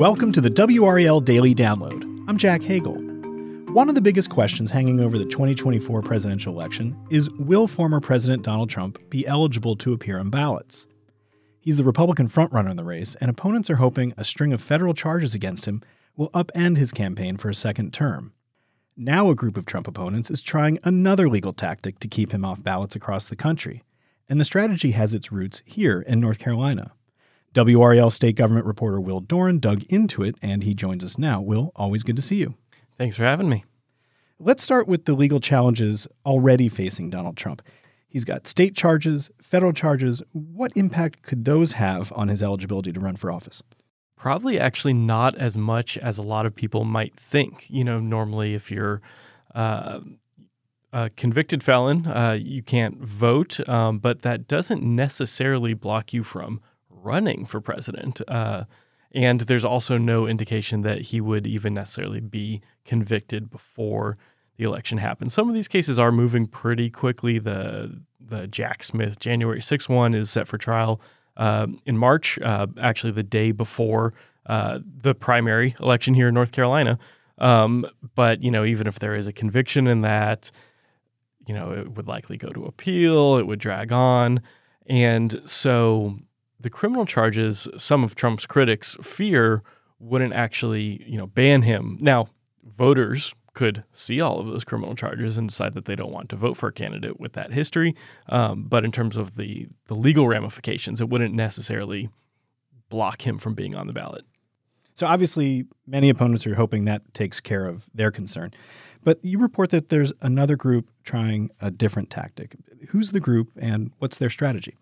Welcome to the WRAL Daily Download. I'm Jack Hagel. One of the biggest questions hanging over the 2024 presidential election is Will former President Donald Trump be eligible to appear on ballots? He's the Republican frontrunner in the race, and opponents are hoping a string of federal charges against him will upend his campaign for a second term. Now, a group of Trump opponents is trying another legal tactic to keep him off ballots across the country and the strategy has its roots here in North Carolina. WRAL state government reporter Will Doran dug into it, and he joins us now. Will, always good to see you. Thanks for having me. Let's start with the legal challenges already facing Donald Trump. He's got state charges, federal charges. What impact could those have on his eligibility to run for office? Probably actually not as much as a lot of people might think. You know, normally if you're uh, a convicted felon, uh, you can't vote, um, but that doesn't necessarily block you from running for president. Uh, and there's also no indication that he would even necessarily be convicted before the election happens. Some of these cases are moving pretty quickly. The the Jack Smith January 6 one is set for trial uh, in March, uh, actually the day before uh, the primary election here in North Carolina. Um, but you know, even if there is a conviction in that, you know, it would likely go to appeal, it would drag on. And so the criminal charges, some of Trump's critics fear wouldn't actually, you know, ban him. Now, voters could see all of those criminal charges and decide that they don't want to vote for a candidate with that history. Um, but in terms of the the legal ramifications, it wouldn't necessarily block him from being on the ballot. So obviously, many opponents are hoping that takes care of their concern. But you report that there's another group trying a different tactic. Who's the group and what's their strategy?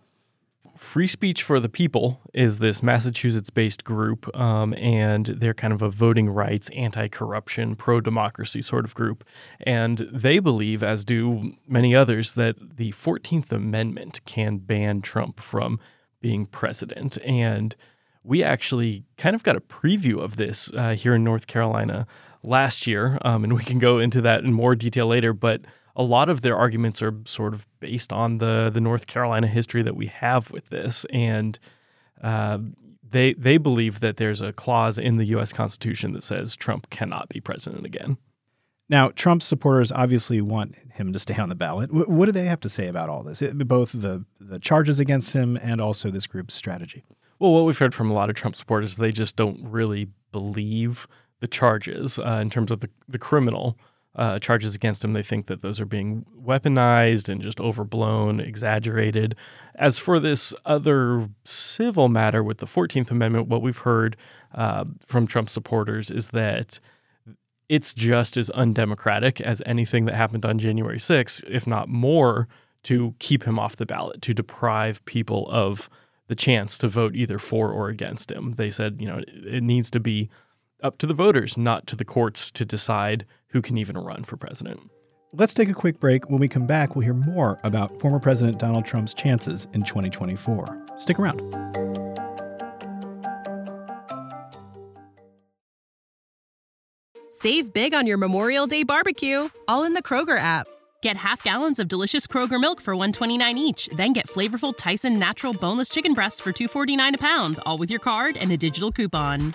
Free Speech for the People is this Massachusetts based group, um, and they're kind of a voting rights, anti corruption, pro democracy sort of group. And they believe, as do many others, that the 14th Amendment can ban Trump from being president. And we actually kind of got a preview of this uh, here in North Carolina last year, um, and we can go into that in more detail later. But a lot of their arguments are sort of based on the the North Carolina history that we have with this, and uh, they they believe that there's a clause in the U.S. Constitution that says Trump cannot be president again. Now, Trump's supporters obviously want him to stay on the ballot. W- what do they have to say about all this? It, both the the charges against him and also this group's strategy. Well, what we've heard from a lot of Trump supporters, is they just don't really believe the charges uh, in terms of the, the criminal uh, charges against him. They think that those are being weaponized and just overblown, exaggerated. As for this other civil matter with the 14th Amendment, what we've heard uh, from Trump supporters is that it's just as undemocratic as anything that happened on January 6th, if not more, to keep him off the ballot, to deprive people of the chance to vote either for or against him. They said, you know, it needs to be up to the voters, not to the courts to decide who can even run for president. Let's take a quick break. When we come back, we'll hear more about former President Donald Trump's chances in 2024. Stick around. Save big on your Memorial Day barbecue, all in the Kroger app. Get half gallons of delicious Kroger milk for 129 each, then get flavorful Tyson natural boneless chicken breasts for 249 a pound, all with your card and a digital coupon.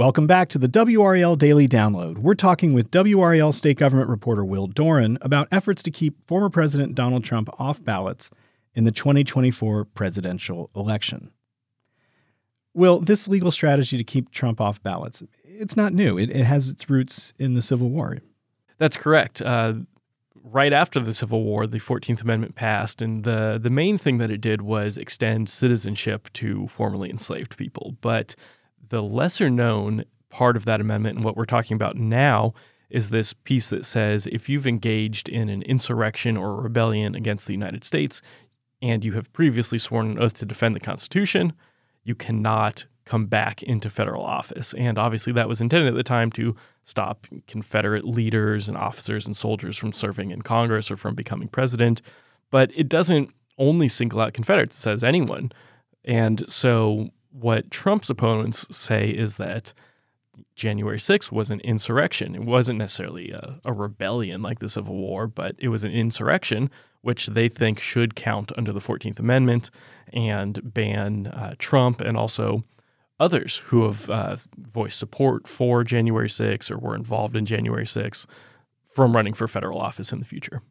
Welcome back to the WRAL Daily Download. We're talking with WRAL state government reporter Will Doran about efforts to keep former President Donald Trump off ballots in the 2024 presidential election. Will, this legal strategy to keep Trump off ballots, it's not new. It, it has its roots in the Civil War. That's correct. Uh, right after the Civil War, the 14th Amendment passed, and the, the main thing that it did was extend citizenship to formerly enslaved people. But the lesser known part of that amendment and what we're talking about now is this piece that says if you've engaged in an insurrection or rebellion against the United States and you have previously sworn an oath to defend the Constitution, you cannot come back into federal office. And obviously, that was intended at the time to stop Confederate leaders and officers and soldiers from serving in Congress or from becoming president. But it doesn't only single out Confederates, it says anyone. And so, what Trump's opponents say is that January 6th was an insurrection. It wasn't necessarily a, a, rebellion like the Civil War, but it was an insurrection, which they think should count under the 14th Amendment and ban uh, Trump and also others who have uh, voiced support for January 6th or were involved in January 6th from running for federal office in the future.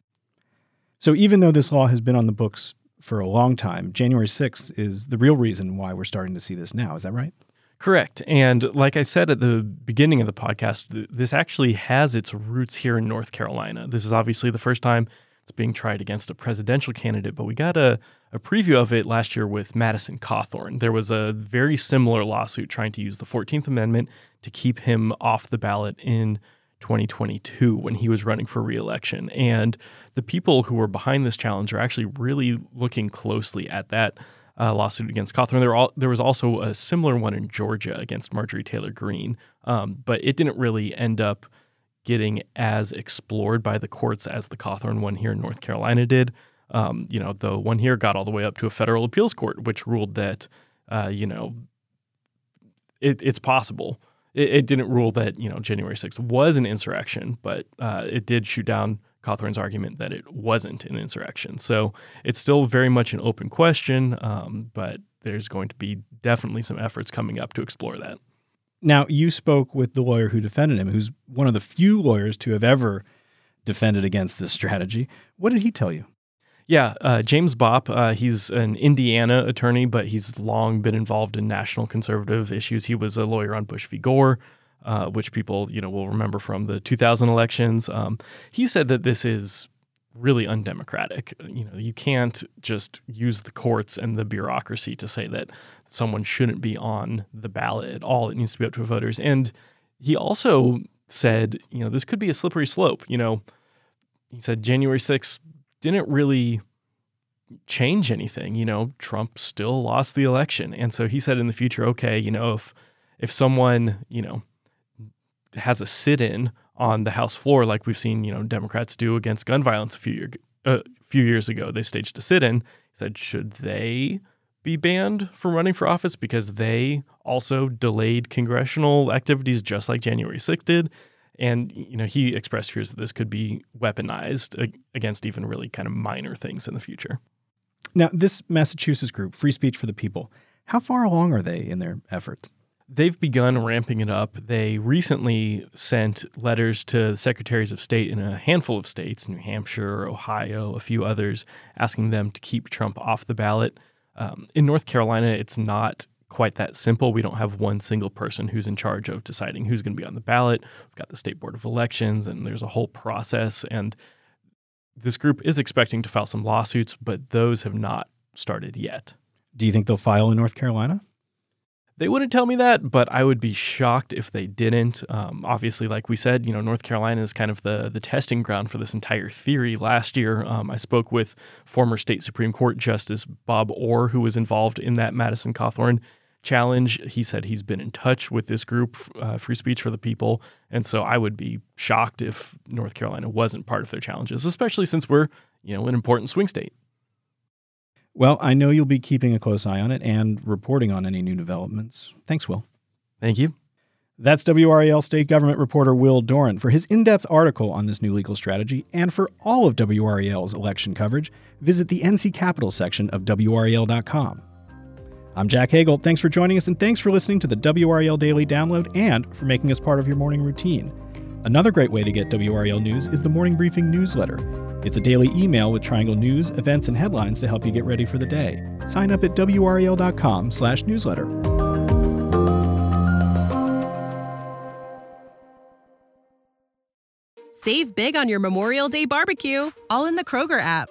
So, even though this law has been on the books for a long time, January 6th is the real reason why we're starting to see this now. Is that right? Correct. And like I said at the beginning of the podcast, this actually has its roots here in North Carolina. This is obviously the first time it's being tried against a presidential candidate, but we got a a preview of it last year with Madison Cawthorn. There was a very similar lawsuit trying to use the 14th Amendment to keep him off the ballot in 2022 when he was running for reelection. And the people who were behind this challenge are actually really looking closely at that uh, lawsuit against Cawthorn. There, there, was also a similar one in Georgia against Marjorie Taylor Greene, um, but it didn't really end up getting as explored by the courts as the Cawthorn one here in North Carolina did. Um, you know, the one here got all the way up to a federal appeals court, which ruled that, uh, you know, it, it's possible. It, it, didn't rule that, you know, January 6th was an insurrection, but uh, it did shoot down Cawthorn's argument that it wasn't an insurrection. So it's still very much an open question, um, but there's going to be definitely some efforts coming up to explore that. Now, you spoke with the lawyer who defended him, who's one of the few lawyers to have ever defended against this strategy. What did he tell you? Yeah, uh, James Bopp. Uh, he's an Indiana attorney, but he's long been involved in national conservative issues. He was a lawyer on Bush v. Gore, uh, which people you know will remember from the 2000 elections. Um, he said that this is really undemocratic. You know, you can't just use the courts and the bureaucracy to say that someone shouldn't be on the ballot at all. It needs to be up to voters. And he also said, you know, this could be a slippery slope. You know, he said January 6th didn't really change anything. You know, Trump still lost the election. And so he said in the future, okay, you know, if if someone, you know, has a sit-in on the House floor like we've seen, you know, Democrats do against gun violence a few year, a uh, few years ago, they staged a sit-in. He said, should they be banned from running for office because they also delayed congressional activities just like January 6th did? And you know, he expressed fears that this could be weaponized against even really kind of minor things in the future. Now, this Massachusetts group, Free Speech for the People, how far along are they in their efforts? They've begun ramping it up. They recently sent letters to secretaries of state in a handful of states, New Hampshire, Ohio, a few others, asking them to keep Trump off the ballot. Um, in North Carolina, it's not quite that simple. We don't have one single person who's in charge of deciding who's going to be on the ballot. We've got the state board of elections, and there's a whole process. And this group is expecting to file some lawsuits, but those have not started yet. Do you think they'll file in North Carolina? They wouldn't tell me that, but I would be shocked if they didn't. Um, obviously, like we said, you know, North Carolina is kind of the the testing ground for this entire theory. Last year, um, I spoke with former state Supreme Court Justice Bob Orr, who was involved in that Madison Cawthorn challenge. He said he's been in touch with this group, uh, Free Speech for the People. And so I would be shocked if North Carolina wasn't part of their challenges, especially since we're, you know, an important swing state. Well, I know you'll be keeping a close eye on it and reporting on any new developments. Thanks, Will. Thank you. That's WRAL state government reporter Will Doran. For his in depth article on this new legal strategy and for all of WRAL's election coverage, visit the NC Capital section of WRAL.com. I'm Jack Hagel. Thanks for joining us, and thanks for listening to the WRAL Daily Download and for making us part of your morning routine. Another great way to get WRAL news is the Morning Briefing newsletter. It's a daily email with Triangle news, events, and headlines to help you get ready for the day. Sign up at WRAL.com/newsletter. Save big on your Memorial Day barbecue, all in the Kroger app.